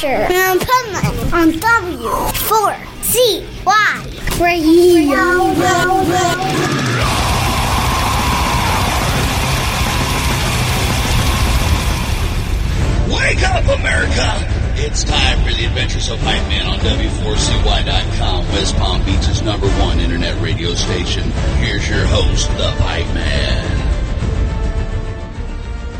Puntland on W4CY Radio. Wake up, America! It's time for the adventures of Hype Man on W4CY.com, West Palm Beach's number one internet radio station. Here's your host, the Hype Man.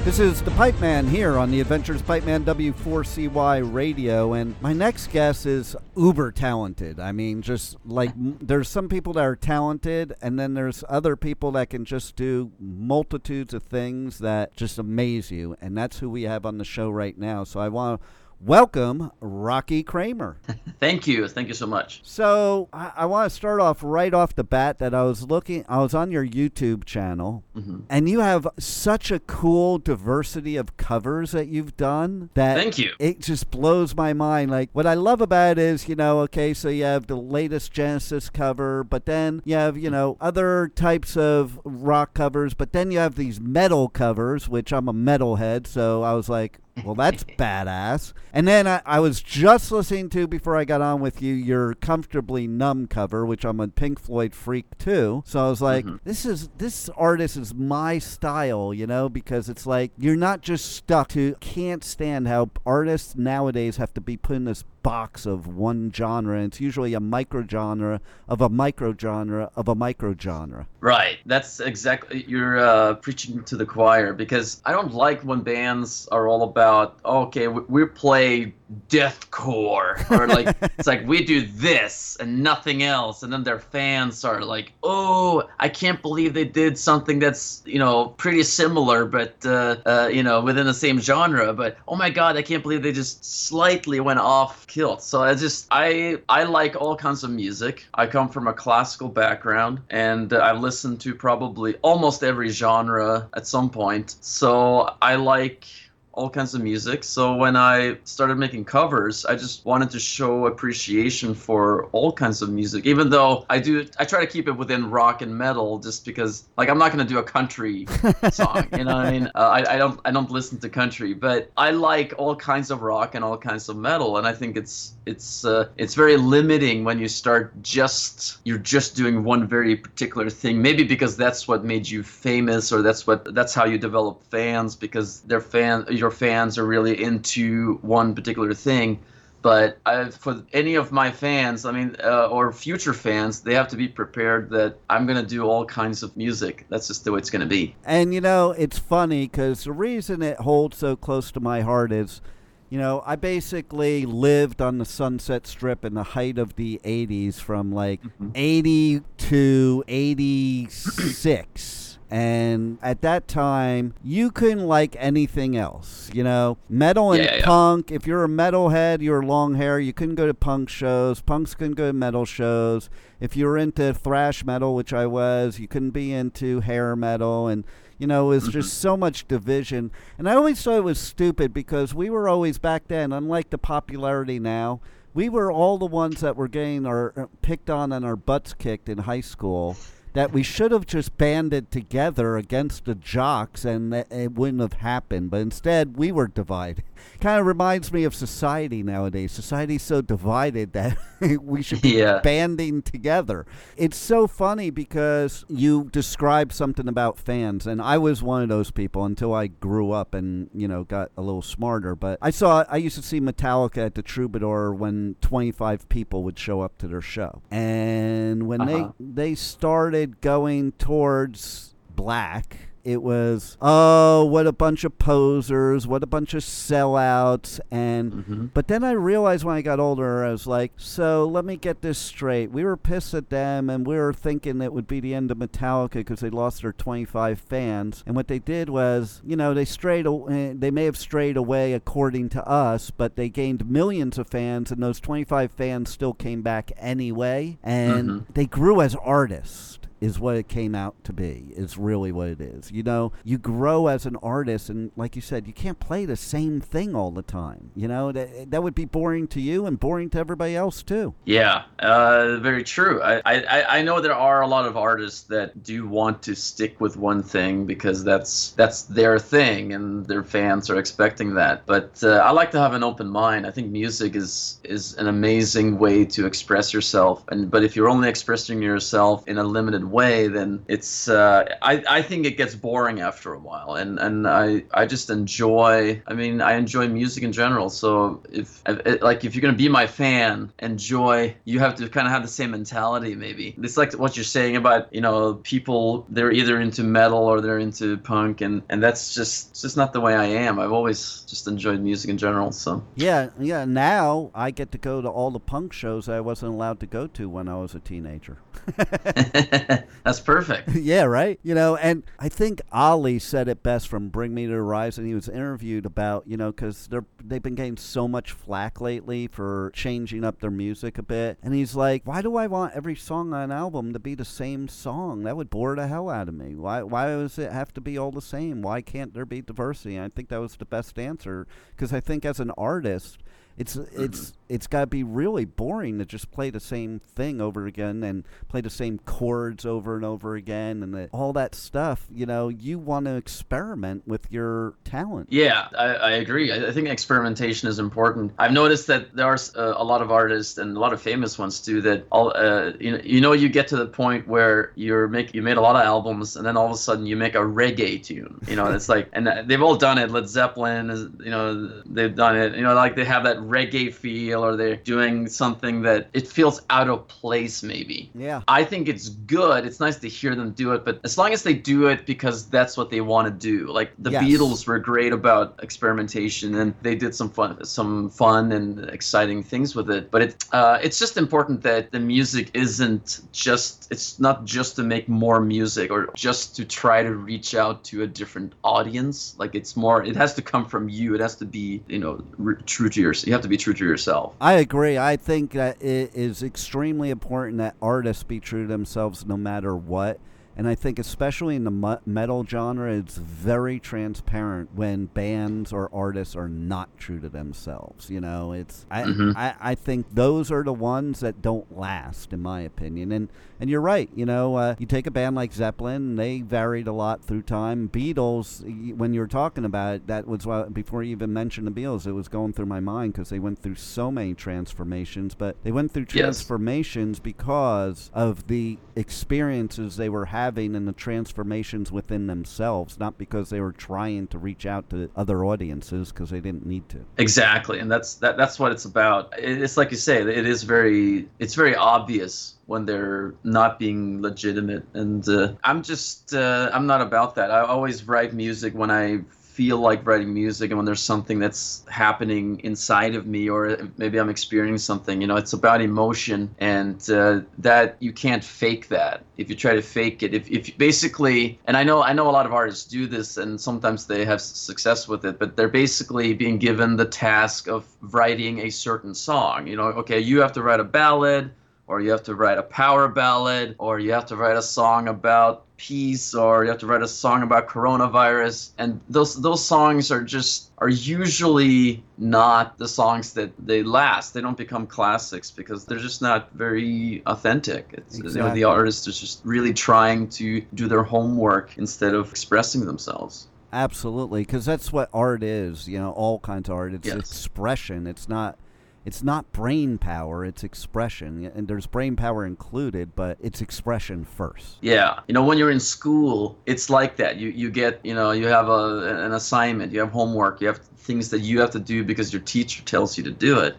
This is the Pipe Man here on the Adventures Pipe Man W4CY radio, and my next guest is uber talented. I mean, just like there's some people that are talented, and then there's other people that can just do multitudes of things that just amaze you, and that's who we have on the show right now. So I want to welcome Rocky Kramer. Thank you. Thank you so much. So I, I want to start off right off the bat that I was looking, I was on your YouTube channel, Mm-hmm. and you have such a cool diversity of covers that you've done that Thank you. it just blows my mind. Like what I love about it is, you know, okay, so you have the latest Genesis cover, but then you have, you know, other types of rock covers, but then you have these metal covers, which I'm a metalhead, so I was like, well, that's badass. And then I, I was just listening to before I got on with you your comfortably numb cover, which I'm a Pink Floyd freak too. So I was like, mm-hmm. this is this artist is my style, you know, because it's like you're not just stuck to. Can't stand how artists nowadays have to be put in this box of one genre. And it's usually a micro genre of a micro genre of a micro genre. Right. That's exactly you're uh, preaching to the choir because I don't like when bands are all about okay, we, we play deathcore or like it's like we do this and nothing else, and then their fans are like, oh, I can't believe they did something that's you know pretty similar, but uh, uh, you know within the same genre. But oh my god, I can't believe they just slightly went off kilt. So I just I I like all kinds of music. I come from a classical background, and uh, I've listened to probably almost every genre at some point. So I like all kinds of music. So when I started making covers, I just wanted to show appreciation for all kinds of music. Even though I do, I try to keep it within rock and metal, just because, like, I'm not gonna do a country song. You know what I mean? Uh, I, I don't, I don't listen to country, but I like all kinds of rock and all kinds of metal, and I think it's, it's, uh, it's very limiting when you start just, you're just doing one very particular thing. Maybe because that's what made you famous, or that's what, that's how you develop fans because their fan, your fans are really into one particular thing. But I, for any of my fans, I mean, uh, or future fans, they have to be prepared that I'm gonna do all kinds of music. That's just the way it's gonna be. And you know, it's funny because the reason it holds so close to my heart is, you know, I basically lived on the Sunset Strip in the height of the 80s from like 80 to 86. And at that time, you couldn't like anything else. You know, metal and Yeah, yeah. punk. If you're a metalhead, you're long hair. You couldn't go to punk shows. Punks couldn't go to metal shows. If you were into thrash metal, which I was, you couldn't be into hair metal. And you know, it was just so much division. And I always thought it was stupid because we were always back then, unlike the popularity now, we were all the ones that were getting our uh, picked on and our butts kicked in high school. That we should have just banded together against the jocks and it wouldn't have happened. But instead, we were divided. Kind of reminds me of society nowadays. Society's so divided that we should be Yeah. banding together. It's so funny because you described something about fans, and I was one of those people until I grew up and you know got a little smarter. But I saw I used to see Metallica at the Troubadour when 25 people would show up to their show, and when Uh-huh. they they started going towards black. It was, oh, what a bunch of posers, what a bunch of sellouts. And, Mm-hmm. but then I realized when I got older, I was like, so let me get this straight. We were pissed at them and we were thinking it would be the end of Metallica because they lost their 25 fans. And what they did was, you know, they strayed, eh, they may have strayed away according to us, but they gained millions of fans and those 25 fans still came back anyway. And Mhm. they grew as artists is what it came out to be. Is really what it is. You know, you grow as an artist, and like you said, you can't play the same thing all the time. You know, that that would be boring to you and boring to everybody else too. Yeah, uh, very true. I, I I know there are a lot of artists that do want to stick with one thing because that's that's their thing, and their fans are expecting that. But uh, I like to have an open mind. I think music is is an amazing way to express yourself, and but if you're only expressing yourself in a limited way, then it's uh, I I think it gets boring after a while, and and I I just enjoy. I mean, I enjoy music in general. So if, like if you're gonna be my fan, enjoy. You have to kind of have the same mentality, maybe. It's like what you're saying about you know people. They're either into metal or they're into punk, and and that's just it's just not the way I am. I've always just enjoyed music in general. So Yeah, yeah. Now I get to go to all the punk shows I wasn't allowed to go to when I was a teenager. that's perfect. yeah, right. You know, and I think Ali said it best from Bring Me to the Horizon. He was interviewed about, you know, because they're they've been getting so much flack lately for changing up their music a bit, and he's like, "Why do I want every song on an album to be the same song? That would bore the hell out of me. Why why does it have to be all the same? Why can't there be diversity?" And I think that was the best answer because I think as an artist it's it's it's got to be really boring to just play the same thing over again and play the same chords over and over again and the, all that stuff. You know, you want to experiment with your talent. Yeah, I, I agree. I, I think experimentation is important. I've noticed that there are uh, a lot of artists and a lot of famous ones too that all uh, you know you know you get to the point where you're make you made a lot of albums and then all of a sudden you make a reggae tune. You know, it's like and they've all done it. Led Zeppelin, is, you know, they've done it. You know, like they have that reggae feel or they're doing something that it feels out of place maybe. Yeah. I think it's good. It's nice to hear them do it, but as long as they do it because that's what they want to do. Like the Yes. Beatles were great about experimentation and they did some fun some fun and exciting things with it. But it uh, it's just important that the music isn't just it's not just to make more music or just to try to reach out to a different audience. Like it's more it has to come from you. It has to be, you know, r- true to yourself. Have to be true to yourself. I agree. I think that it is extremely important that artists be true to themselves no matter what. And I think, especially in the mu- metal genre, it's very transparent when bands or artists are not true to themselves. You know, it's I, Mhm. I, I think those are the ones that don't last, in my opinion. And and you're right. You know, uh, you take a band like Zeppelin, they varied a lot through time. Beatles, when you were talking about it, that was why before you even mentioned the Beatles, it was going through my mind because they went through so many transformations. But they went through Yes. transformations because of the experiences they were having and the transformations within themselves, not because they were trying to reach out to other audiences because they didn't need to. Exactly, and that's that. That's what it's about. It's like you say, it is very. It's very obvious when they're not being legitimate, and uh, I'm just. Uh, I'm not about that. I always write music when I feel like writing music, and when there's something that's happening inside of me, or maybe I'm experiencing something. You know, it's about emotion, and uh, that you can't fake that. If you try to fake it, if if basically, and I know I know a lot of artists do this, and sometimes they have success with it, but they're basically being given the task of writing a certain song. You know, okay, you have to write a ballad, or you have to write a power ballad, or you have to write a song about peace, or you have to write a song about coronavirus, and those those songs are just are usually not the songs that they last. They don't become classics because they're just not very authentic. It's, you know, the artist is just really trying to do their homework instead of expressing themselves. Absolutely, because that's what art is. You know, all kinds of art. It's Yes. expression. It's not. It's not brain power. It's expression, and there's brain power included, but it's expression first. Yeah, you know, when you're in school, it's like that. You you get, you know, you have a an assignment, you have homework, you have things that you have to do because your teacher tells you to do it.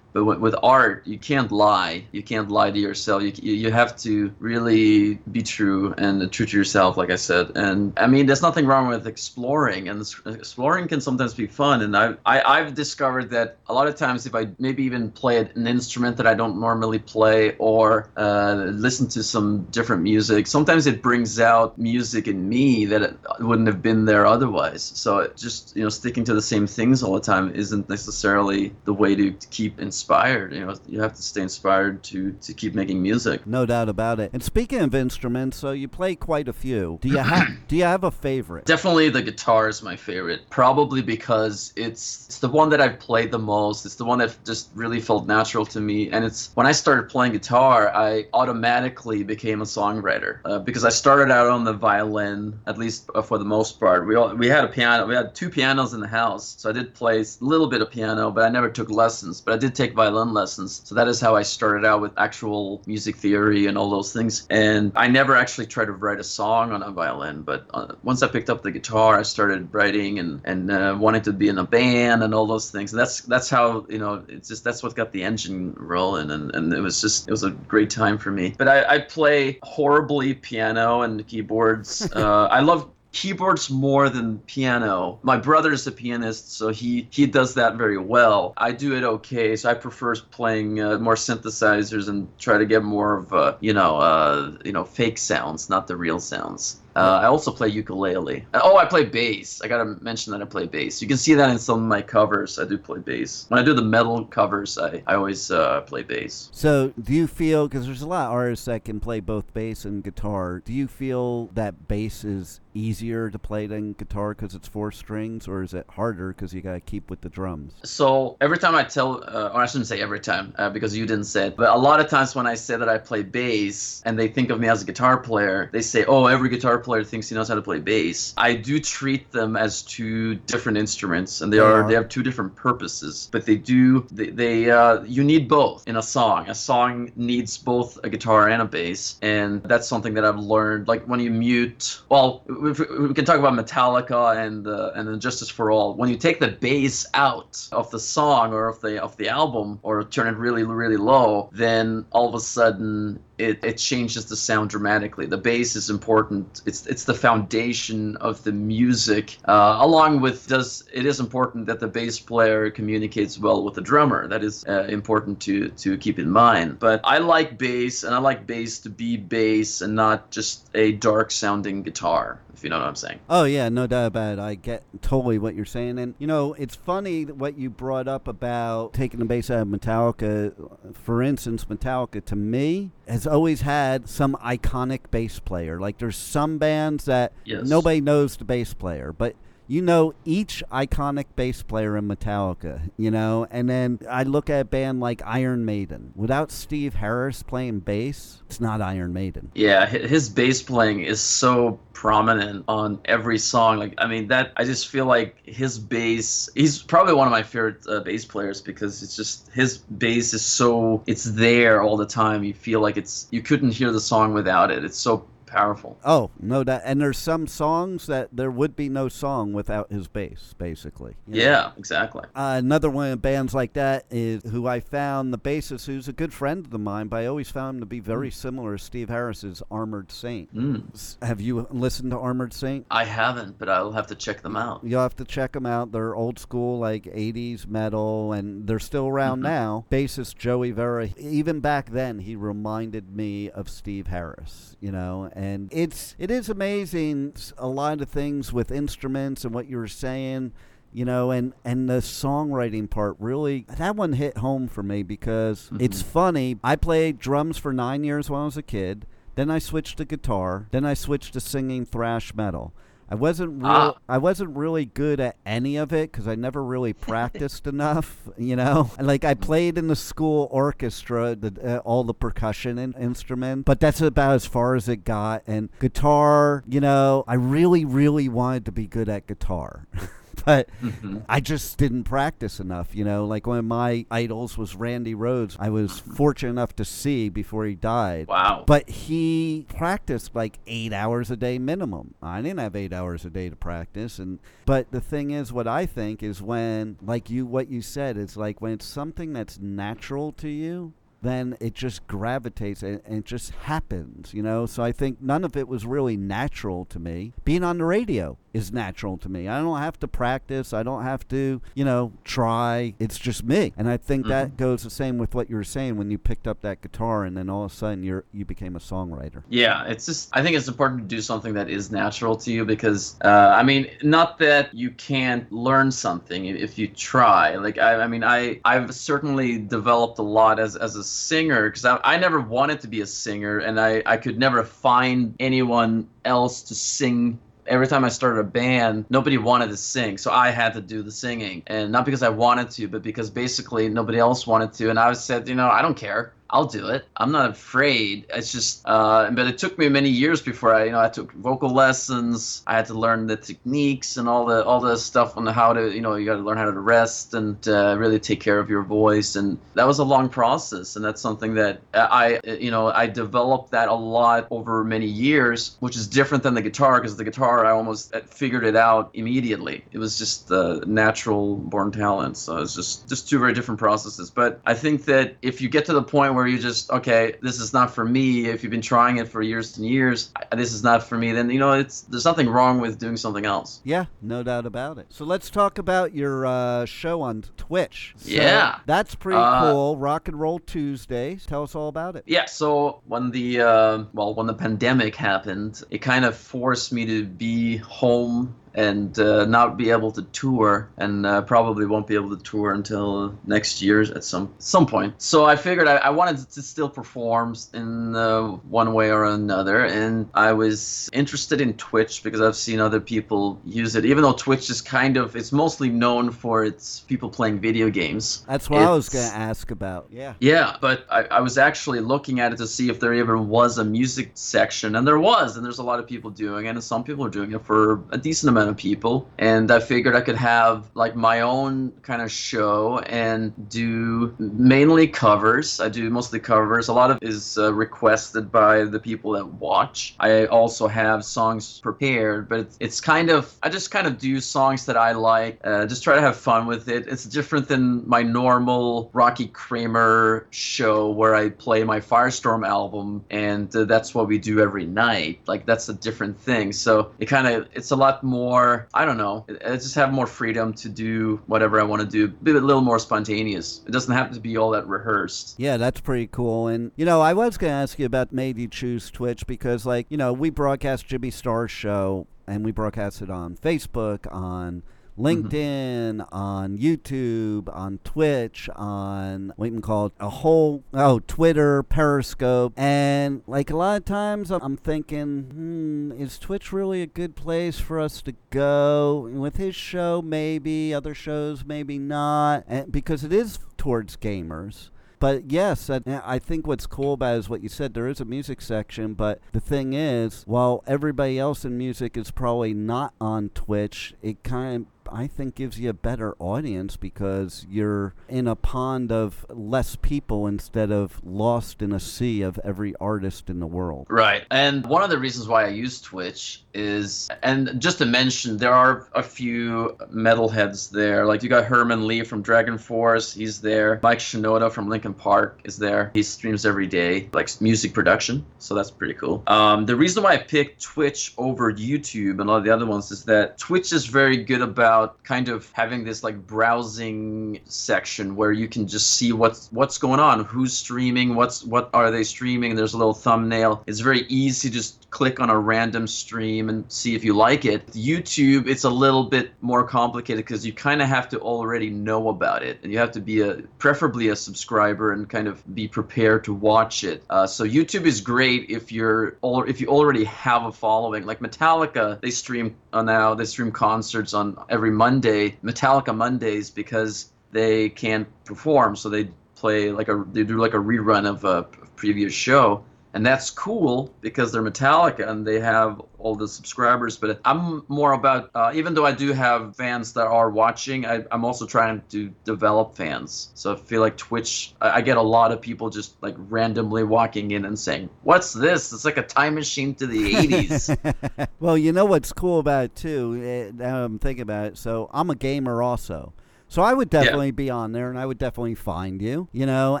But with, art, you can't lie. You can't lie to yourself. You, you have to really be true and true to yourself, like I said. And I mean, there's nothing wrong with exploring, and exploring can sometimes be fun. And I, I I've discovered that a lot of times, if I maybe even play an instrument that I don't normally play, or uh, listen to some different music, sometimes it brings out music in me that wouldn't have been there otherwise. So just you know, sticking to the same things all the time isn't necessarily the way to keep inspired inspired. You know, you have to stay inspired to to keep making music. No doubt about it. And speaking of instruments, so you play quite a few. Do you have Do you have a favorite? Definitely, the guitar is my favorite. Probably because it's it's the one that I've played the most. It's the one that just really felt natural to me. And it's when I started playing guitar, I automatically became a songwriter uh, because I started out on the violin, at least uh, for the most part. We all, we had a piano. We had two pianos in the house, so I did play a little bit of piano, but I never took lessons. But I did take violin lessons, so that is how I started out with actual music theory and all those things. And I never actually tried to write a song on a violin, but uh, once I picked up the guitar, I started writing and and uh, wanting to be in a band and all those things. And that's that's how you know it's just that's what got the engine rolling, and and it was just it was a great time for me. But I, I play horribly piano and keyboards. uh, I love keyboards more than piano. My brother's a pianist, so he he does that very well. I do it okay, so I prefer playing uh, more synthesizers and try to get more of uh, you know uh, you know fake sounds, not the real sounds. Uh, I also play ukulele. Oh, I play bass. I gotta mention that I play bass. You can see that in some of my covers. I do play bass. When I do the metal covers, I, I always uh, play bass. So, do you feel because there's a lot of artists that can play both bass and guitar? Do you feel that bass is easier to play than guitar because it's four strings, or is it harder because you gotta keep with the drums? So every time I tell, uh, or I shouldn't say every time uh, because you didn't say it, but a lot of times when I say that I play bass and they think of me as a guitar player, they say, "Oh, every guitar player thinks he knows how to play bass." I do treat them as two different instruments, and they, They are, are. they have two different purposes. But they do they, they uh, you need both in a song. A song needs both a guitar and a bass, and that's something that I've learned. Like when you mute, well, we, we can talk about Metallica and uh, and then Justice for All. When you take the bass out of the song or of the of the album, or turn it really really low, then all of a sudden it, it changes the sound dramatically. The bass is important. It's it's the foundation of the music. Uh, along with does it is important that the bass player communicates well with the drummer. That is uh, important to to keep in mind. But I like bass, and I like bass to be bass and not just a dark sounding guitar. If you know what I'm saying. Oh yeah, no doubt about it. I get totally what you're saying, and you know it's funny what you brought up about taking the bass out of Metallica. For instance, Metallica to me has always had some iconic bass player. Like there's some bands that Yes. nobody knows the bass player, but you know each iconic bass player in Metallica, you know, and then I look at a band like Iron Maiden. Without Steve Harris playing bass, it's not Iron Maiden. Yeah, his bass playing is so prominent on every song. Like, I mean, that I just feel like his bass. He's probably one of my favorite uh, bass players because it's just his bass is so it's there all the time. You feel like it's you couldn't hear the song without it. It's so powerful. Oh, no doubt. And there's some songs that there would be no song without his bass, basically. you know? Yeah, exactly. Uh, another one of bands like that is who I found the bassist, who's a good friend of mine, but I always found him to be very similar to Steve Harris's Armored Saint. Mm. Have you listened to Armored Saint? I haven't, but I'll have to check them out. You'll have to check them out. They're old school, like 80s metal, and they're still around Mhm. now. Bassist Joey Vera, even back then, he reminded me of Steve Harris, you know, and it's it is amazing a lot of things with instruments and what you were saying you know and and the songwriting part really that one hit home for me because mm-hmm. it's funny. I played drums for nine years when i was a kid. Then i switched to guitar. Then i switched to singing thrash metal I wasn't real. Ah. I wasn't really good at any of it because I never really practiced enough. You know, And, like I played in the school orchestra, the, uh, all the percussion in, instruments, but that's about as far as it got. And guitar, you know, I really, really wanted to be good at guitar. But Mhm. I just didn't practice enough, you know. Like one of my idols was Randy Rhoads. I was fortunate enough to see before he died. Wow. But he practiced like eight hours a day minimum. I didn't have eight hours a day to practice, and but the thing is, what I think is when, like you, what you said is like when it's something that's natural to you, then it just gravitates and, and it just happens, you know. So I think none of it was really natural to me. Being on the radio, is natural to me. I don't have to practice. I don't have to, you know, try. It's just me. And I think that goes the same with what you were saying when you picked up that guitar and then all of a sudden you're you became a songwriter. Yeah, it's just I think it's important to do something that is natural to you because uh, I mean, not that you can't learn something if you try. Like I, I mean, I I've certainly developed a lot as as a singer because I, I never wanted to be a singer and I I could never find anyone else to sing every time I started a band, nobody wanted to sing, so I had to do the singing, and not because I wanted to, but because basically nobody else wanted to, and I said, you know, I don't care. I'll do it. I'm not afraid. It's just, uh, but it took me many years before I, you know, I took vocal lessons. I had to learn the techniques and all the all the stuff on how to, you know, you got to learn how to rest and uh, really take care of your voice. And that was a long process. And that's something that I, you know, I developed that a lot over many years, which is different than the guitar because the guitar I almost figured it out immediately. It was just the natural born talent. So it's just just two very different processes. But I think that if you get to the point where you just okay this is not for me. If you've been trying it for years and years this is not for me then you know it's there's nothing wrong with doing something else. Yeah no doubt about it. So let's talk about your uh, show on twitch. So yeah. that's pretty uh, cool. Rock and roll Tuesday. tell us all about it. Yeah so when the uh, well when the pandemic happened it kind of forced me to be home and uh, not be able to tour, and uh, probably won't be able to tour until next year at some some point. So I figured I, I wanted to still perform in uh, one way or another, and I was interested in Twitch because I've seen other people use it. Even though Twitch is kind of it's mostly known for its people playing video games. That's what it's, I was going to ask about. Yeah. Yeah, but I, I was actually looking at it to see if there ever was a music section, and there was, and there's a lot of people doing it, and some people are doing it for a decent amount of people and i figured i could have like my own kind of show and do mainly covers. I do mostly covers. A lot of is uh, requested by the people that watch. I also have songs prepared but it's, it's kind of i just kind of do songs that i like uh, just try to have fun with it. It's different than my normal rocky kramer show where i play my firestorm album and uh, that's what we do every night. Like that's a different thing. So it kind of it's a lot more more I don't know. I just have more freedom to do whatever I want to do. Be a little more spontaneous. It doesn't have to be all that rehearsed. Yeah, that's pretty cool. And you know, I was going to ask you about made you choose Twitch because like, you know, we broadcast Jimmy Star's show and we broadcast it on Facebook, on. LinkedIn, mm-hmm. on YouTube, on Twitch, on what you can call it a whole oh Twitter, Periscope, and like a lot of times I'm thinking, hmm, is Twitch really a good place for us to go? With his show, maybe other shows, maybe not, and because it is towards gamers. But yes, I think what's cool about is what you said. There is a music section, but the thing is, while everybody else in music is probably not on Twitch, it kind of I think gives you a better audience because you're in a pond of less people instead of lost in a sea of every artist in the world. Right. And one of the reasons why I use Twitch is, and just to mention, there are a few metalheads there. Like you got Herman Li from DragonForce, he's there. Mike Shinoda from Linkin Park is there. He streams every day, like music production. So that's pretty cool. Um, the reason why I picked Twitch over YouTube and all the other ones is that Twitch is very good about about kind of having this like browsing section where you can just see what's what's going on, who's streaming, what's what are they streaming. There's a little thumbnail. It's very easy to just click on a random stream and see if you like it. YouTube, it's a little bit more complicated because you kind of have to already know about it, and you have to be a preferably a subscriber and kind of be prepared to watch it. Uh, so YouTube is great if you're if you already have a following. Like Metallica, they stream now they stream concerts on every every Monday, Metallica Mondays, because they can't perform, so they play like a they do like a rerun of a previous show and that's cool because they're Metallica and they have all the subscribers. But I'm more about, uh, even though I do have fans that are watching, I, am also trying to develop fans. So I feel like Twitch, I, I, get a lot of people just like randomly walking in and saying, "What's this? It's like a time machine to the '80s." well, you know what's cool about it too. Eh, now I'm thinking about it. So I'm a gamer also. So I would definitely be on there, and I would definitely find you. You know,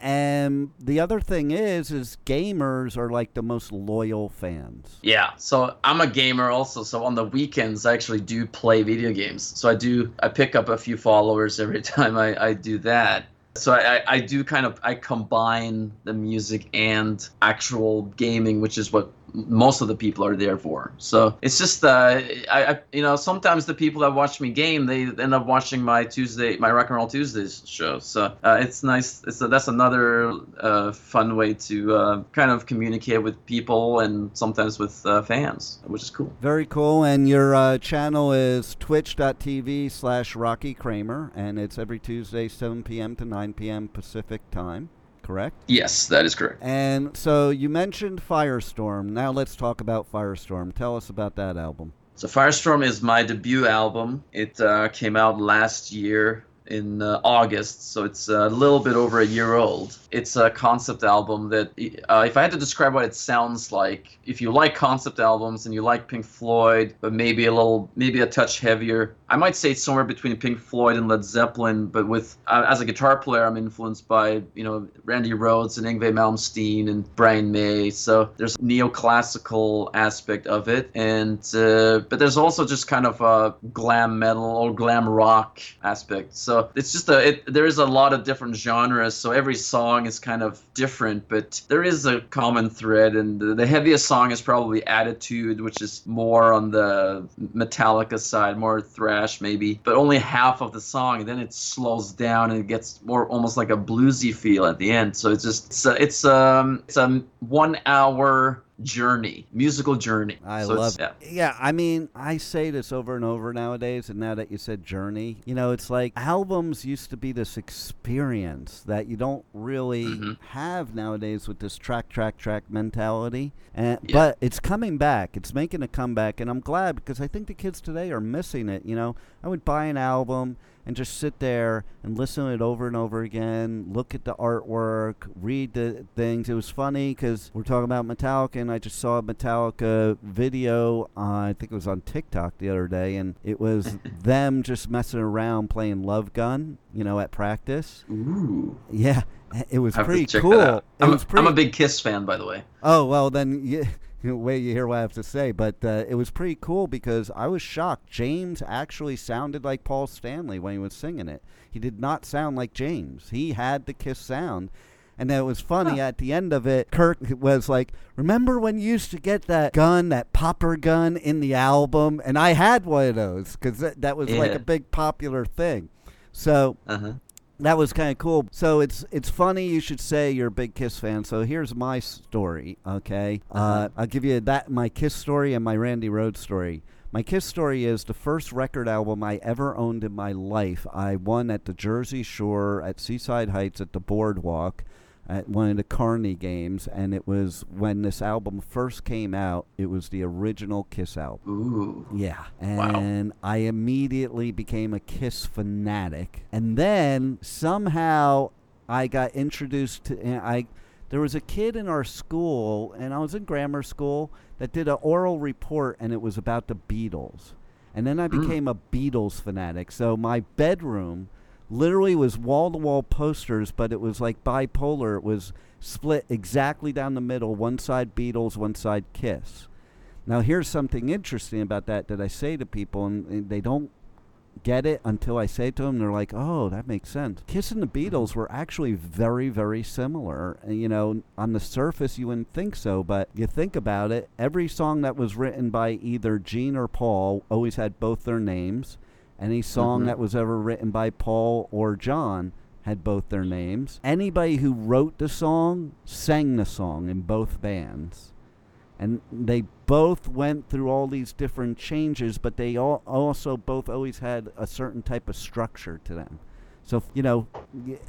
and the other thing is, is gamers are like the most loyal fans. Yeah, so I'm a gamer also. So on the weekends, I actually do play video games. So I do, I pick up a few followers every time I, I do that. So I, I do kind of I combine the music and actual gaming, which is what most of the people are there for. So it's just uh, I, I you know sometimes the people that watch me game they end up watching my Tuesday my Rock and Roll Tuesdays show. So uh, it's nice. It's a, that's another uh, fun way to uh, kind of communicate with people and sometimes with uh, fans, which is cool. Very cool. And your uh, channel is twitch.tv slash Rocky Kramer, and it's every Tuesday, 7 p.m. to 9 p.m. Pacific time. Correct? Yes, that is correct. And so you mentioned Firestorm. Now let's talk about Firestorm. Tell us about that album. So Firestorm is my debut album. It uh, came out last year in uh, August, so it's a little bit over a year old. It's a concept album that, uh, if I had to describe what it sounds like, if you like concept albums and you like Pink Floyd, but maybe a little, maybe a touch heavier, I might say it's somewhere between Pink Floyd and Led Zeppelin. But with uh, as a guitar player, I'm influenced by you know Randy Rhoads and Yngwie Malmsteen and Brian May. So there's neoclassical aspect of it, and uh, but there's also just kind of a glam metal or glam rock aspect. So it's just a it, there is a lot of different genres. So every song is kind of different, but there is a common thread. And the, the heaviest song is probably Attitude, which is more on the Metallica side, more thrash maybe, but only half of the song. And then it slows down and it gets more almost like a bluesy feel at the end. So it's just it's a, it's um it's a one hour journey, musical journey. I So love it. Yeah, I mean, I say this over and over nowadays, and now that you said journey, you know, it's like albums used to be this experience that you don't really Mhm. have nowadays with this track, track, track mentality. And Yeah. but it's coming back. It's making a comeback, and I'm glad because I think the kids today are missing it. You know, I would buy an album and just sit there and listen to it over and over again, look at the artwork, read the things. It was funny because we're talking about Metallica, and I just saw a Metallica video, uh, I think it was on TikTok the other day, and it was them just messing around playing Love Gun, you know, at practice. Ooh. Yeah, it was pretty cool. It I'm, was a, pretty I'm a big Kiss fan, by the way. Oh well, then you, wait you hear what I have to say. But uh, it was pretty cool because I was shocked. James actually sounded like Paul Stanley when he was singing it. He did not sound like James. He had the Kiss sound. And then it was funny at the end of it. Kirk was like, "Remember when you used to get that gun, that popper gun, in the album?" And I had one of those because that, that was like a big popular thing. So Uh huh. That was kind of cool. So it's it's funny you should say you're a big Kiss fan. So here's my story. Okay, uh, Uh-huh. I'll give you that my Kiss story and my Randy Rhoads story. My Kiss story is the first record album I ever owned in my life. I won at the Jersey Shore at Seaside Heights at the Boardwalk at one of the Carney games, and it was when this album first came out. It was the original Kiss album. Ooh. Yeah. Wow. And I immediately became a Kiss fanatic. And then somehow I got introduced to and I there was a kid in our school and I was in grammar school that did an oral report and it was about the Beatles. And then I Mm. became a Beatles fanatic. So my bedroom literally was wall to wall posters, but it was like bipolar. It was split exactly down the middle, one side Beatles, one side Kiss. Now, here's something interesting about that that I say to people, and, and they don't get it until I say it to them. They're like, "Oh, that makes sense." Kiss and the mm-hmm. Beatles were actually very, very similar. And, you know, on the surface, you wouldn't think so, but you think about it. Every song that was written by either Gene or Paul always had both their names. Any song Mhm. that was ever written by Paul or John had both their names. Anybody who wrote the song sang the song in both bands and they both went through all these different changes but they all also both always had a certain type of structure to them so you know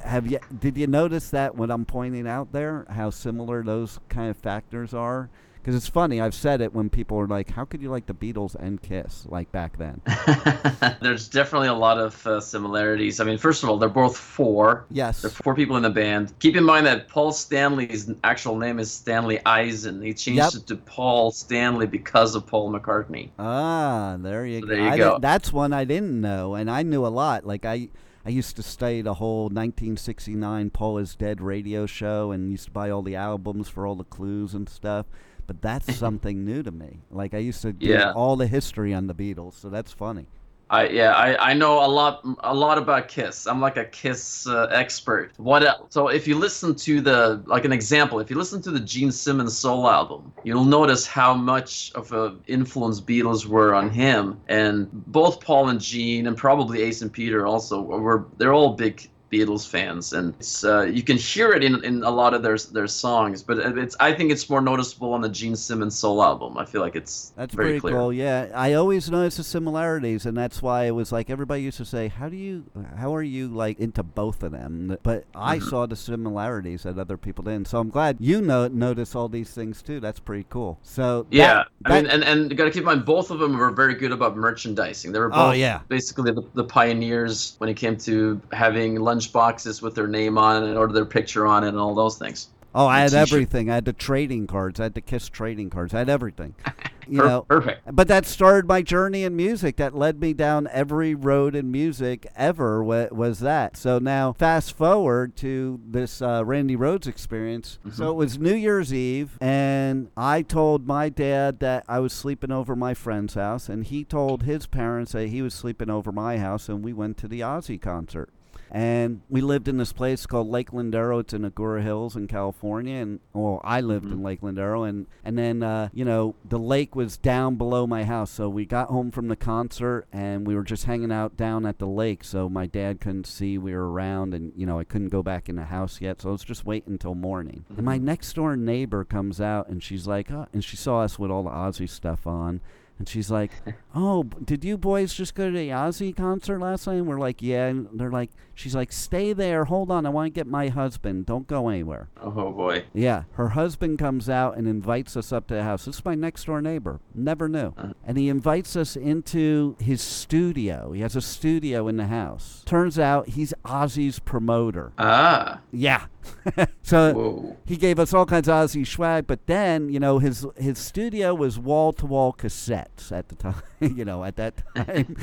have you did you notice that when i'm pointing out there how similar those kind of factors are because it's funny i've said it when people are like how could you like the beatles and kiss like back then There's definitely a lot of uh, similarities. I mean, first of all, they're both four. yes There are four people in the band. Keep in mind that Paul Stanley's actual name is Stanley Eisen. He changed Yep. it to Paul Stanley because of Paul McCartney. Ah, there you So go. there you I go. that's one I didn't know, and I knew a lot. Like I, I I used to stay the whole 1969 Paul is Dead radio show and used to buy all the albums for all the clues and stuff. But that's something new to me. Like I used to do Yeah. all the history on the Beatles, so that's funny. I yeah, I, I know a lot a lot about Kiss. I'm like a Kiss uh, expert. What else? So if you listen to the like an example, if you listen to the Gene Simmons soul album, you'll notice how much of a influence Beatles were on him. And both Paul and Gene, and probably Ace and Peter also were. They're all big Beatles fans, and it's, uh, you can hear it in, in a lot of their their songs. But it's I think it's more noticeable on the Gene Simmons soul album. I feel like it's That's very pretty clear. cool. Yeah, I always notice the similarities, and that's why it was like everybody used to say, "How do you? How are you like into both of them?" But I Mm-hmm. saw the similarities that other people didn't. So I'm glad you know notice all these things too. That's pretty cool. So that- Yeah, I mean, and, and you got to keep in mind, both of them were very good about merchandising. They were both Oh, yeah. basically the, the pioneers when it came to having lunch boxes with their name on it or their picture on it and all those things. oh, I had everything. I had the trading cards. I had the Kiss trading cards. I had everything. You know, perfect. But that started my journey in music. That led me down every road in music ever. wa- Was that? So now, fast forward to this uh, Randy Rhoads experience. So it was New Year's Eve, and I told my dad that I was sleeping over my friend's house, and he told his parents that he was sleeping over my house, and we went to the Ozzy concert. And we lived in this place called Lake Lindero. It's in Agoura Hills in California, and well, I lived in mm-hmm. Lake Lindero, and and then uh, you know the lake was down below my house. So we got home from the concert, and we were just hanging out down at the lake. So my dad couldn't see we were around, and you know I couldn't go back in the house yet. So I was just waiting until morning. And my mm-hmm. next door neighbor comes out, and she's like, oh, and she saw us with all the Ozzy stuff on. And she's like, "Oh, did you boys just go to the Ozzy concert last night?" And we're like, "Yeah." And they're like, "She's like, stay there. Hold on, I want to get my husband. Don't go anywhere." Oh boy. Yeah, her husband comes out and invites us up to the house. This is my next door neighbor. Never knew. Uh. And he invites us into his studio. He has a studio in the house. Turns out he's Ozzy's promoter. Ah. Yeah. so Whoa. he gave us all kinds of Ozzy swag, but then you know his his studio was wall to wall cassettes at the time. You know at that time,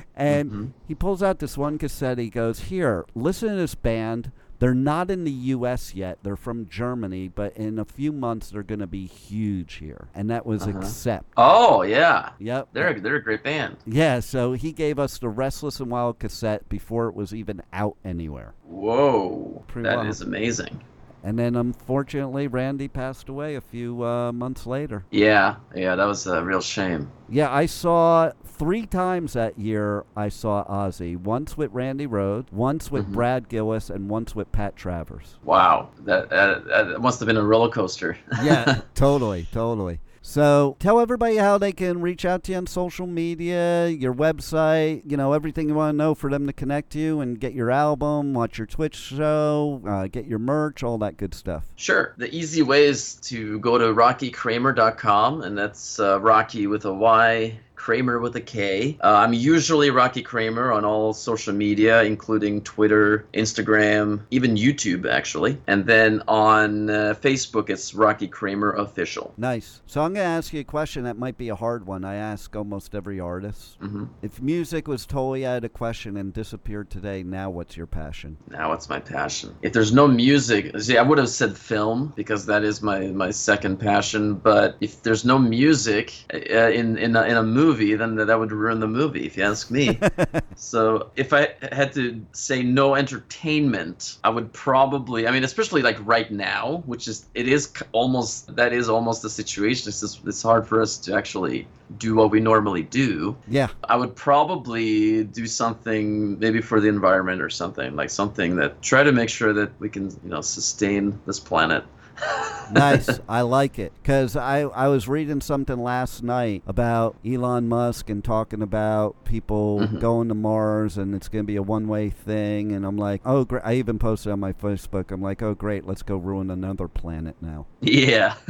and he pulls out this one cassette. He goes, "Here, listen to this band." They're not in the U.S. yet. They're from Germany, but in a few months they're going to be huge here. And that was uh-huh. Accept. Oh yeah. Yep. They're they're a great band. yeah. So he gave us the Restless and Wild cassette before it was even out anywhere. Whoa. Pretty That is wild. amazing. And then unfortunately, Randy passed away a few uh, months later. Yeah. Yeah. That was a real shame. Yeah, I saw three times that year. I saw Ozzy. Once with Randy Rhoads, once with Brad Gillis, and once with Pat Travers. Wow. That that, that must have been a roller coaster. Yeah, totally, totally. So tell everybody how they can reach out to you on social media, your website, you know, everything you want to know for them to connect you and get your album, watch your Twitch show, uh, get your merch, all that good stuff. Sure. The easy way is to go to rockykramer.com, and that's uh, Rocky with a Y, Kramer with a K. Uh, I'm usually Rocky Kramer on all social media, including Twitter, Instagram, even YouTube, actually. And then on uh, Facebook, it's Rocky Kramer Official. Nice. So I'm going to ask you a question that might be a hard one. I ask almost every artist. hmm If music was totally out of question and disappeared today, now what's your passion? Now what's my passion. If there's no music, see, I would have said film because that is my, my second passion. But if there's no music uh, in in a, in a movie, then that would ruin the movie, if you ask me. so if I had to say no entertainment, I would probably. I mean, especially like right now, which is it is almost that is almost the situation. It's just, it's hard for us to actually do what we normally do. Yeah. I would probably do something maybe for the environment or something like something that try to make sure that we can you know sustain this planet. nice. I like it because I, I was reading something last night about Elon Musk and talking about people Mm-hmm. going to Mars and it's going to be a one way thing. And I'm like, oh, great. I even posted on my Facebook. I'm like, oh, great. Let's go ruin another planet now. Yeah.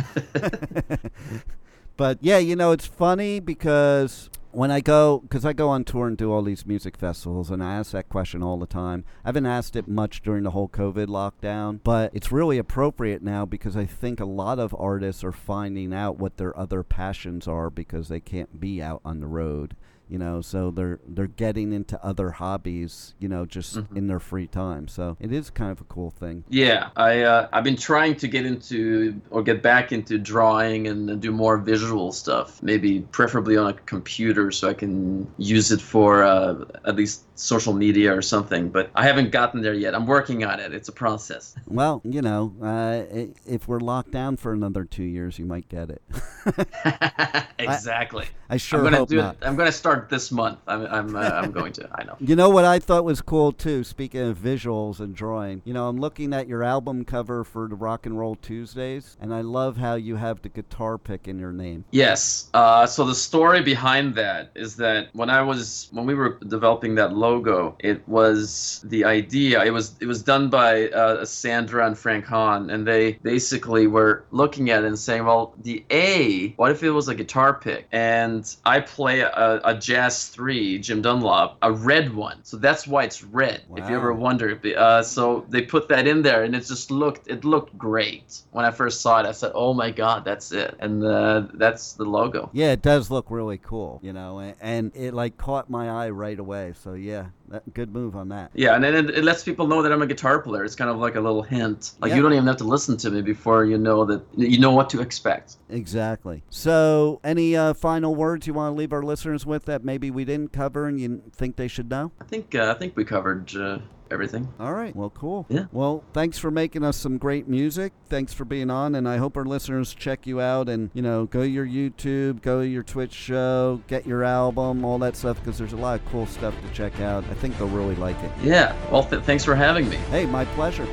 But yeah, you know, it's funny because when I go, because I go on tour and do all these music festivals, and I ask that question all the time. I haven't asked it much during the whole COVID lockdown, but it's really appropriate now because I think a lot of artists are finding out what their other passions are because they can't be out on the road. You know, so they're they're getting into other hobbies. You know, just Mhm. in their free time. So it is kind of a cool thing. Yeah, I uh, I've been trying to get into or get back into drawing and do more visual stuff. Maybe preferably on a computer so I can use it for uh, at least social media or something. But I haven't gotten there yet. I'm working on it. It's a process. Well, you know, uh, if we're locked down for another two years, you might get it. exactly. I sure I'm gonna hope do not. it. I'm gonna start this month. I'm I'm uh, I'm going to. I know. You know what I thought was cool too, speaking of visuals and drawing? You know, I'm looking at your album cover for the Rock and Roll Tuesdays, and I love how you have the guitar pick in your name. Yes. Uh, so the story behind that is that when I was when we were developing that logo, it was the idea. It was it was done by uh, Sandra and Frank Hahn, and they basically were looking at it and saying, well, the A. What if it was a guitar pick? And I play a, a Jazz Three, Jim Dunlop, a red one. So that's why it's red. If you ever wonder. Uh, so they put that in there, and it just looked it looked great. When I first saw it, I said, oh my god, that's it, and uh, that's the logo. Yeah, it does look really cool, you know, and, and it like caught my eye right away. So yeah, that, good move on that. Yeah, and then it, it lets people know that I'm a guitar player. It's kind of like a little hint. Like Yeah. you don't even have to listen to me before you know that you know what to expect. Exactly. So, any uh, final words you want to leave our listeners with that maybe we didn't cover and you think they should know? I think uh, I think we covered uh, everything. All right. Well, cool. Yeah. Well, thanks for making us some great music. Thanks for being on, and I hope our listeners check you out and you know go to your YouTube, go to your Twitch show, get your album, all that stuff because there's a lot of cool stuff to check out. I think they'll really like it. Yeah. Well, th- thanks for having me. Hey, my pleasure.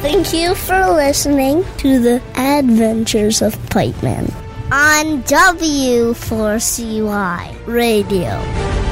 Thank you for listening to the Adventures of Pipe Man on W4CY Radio.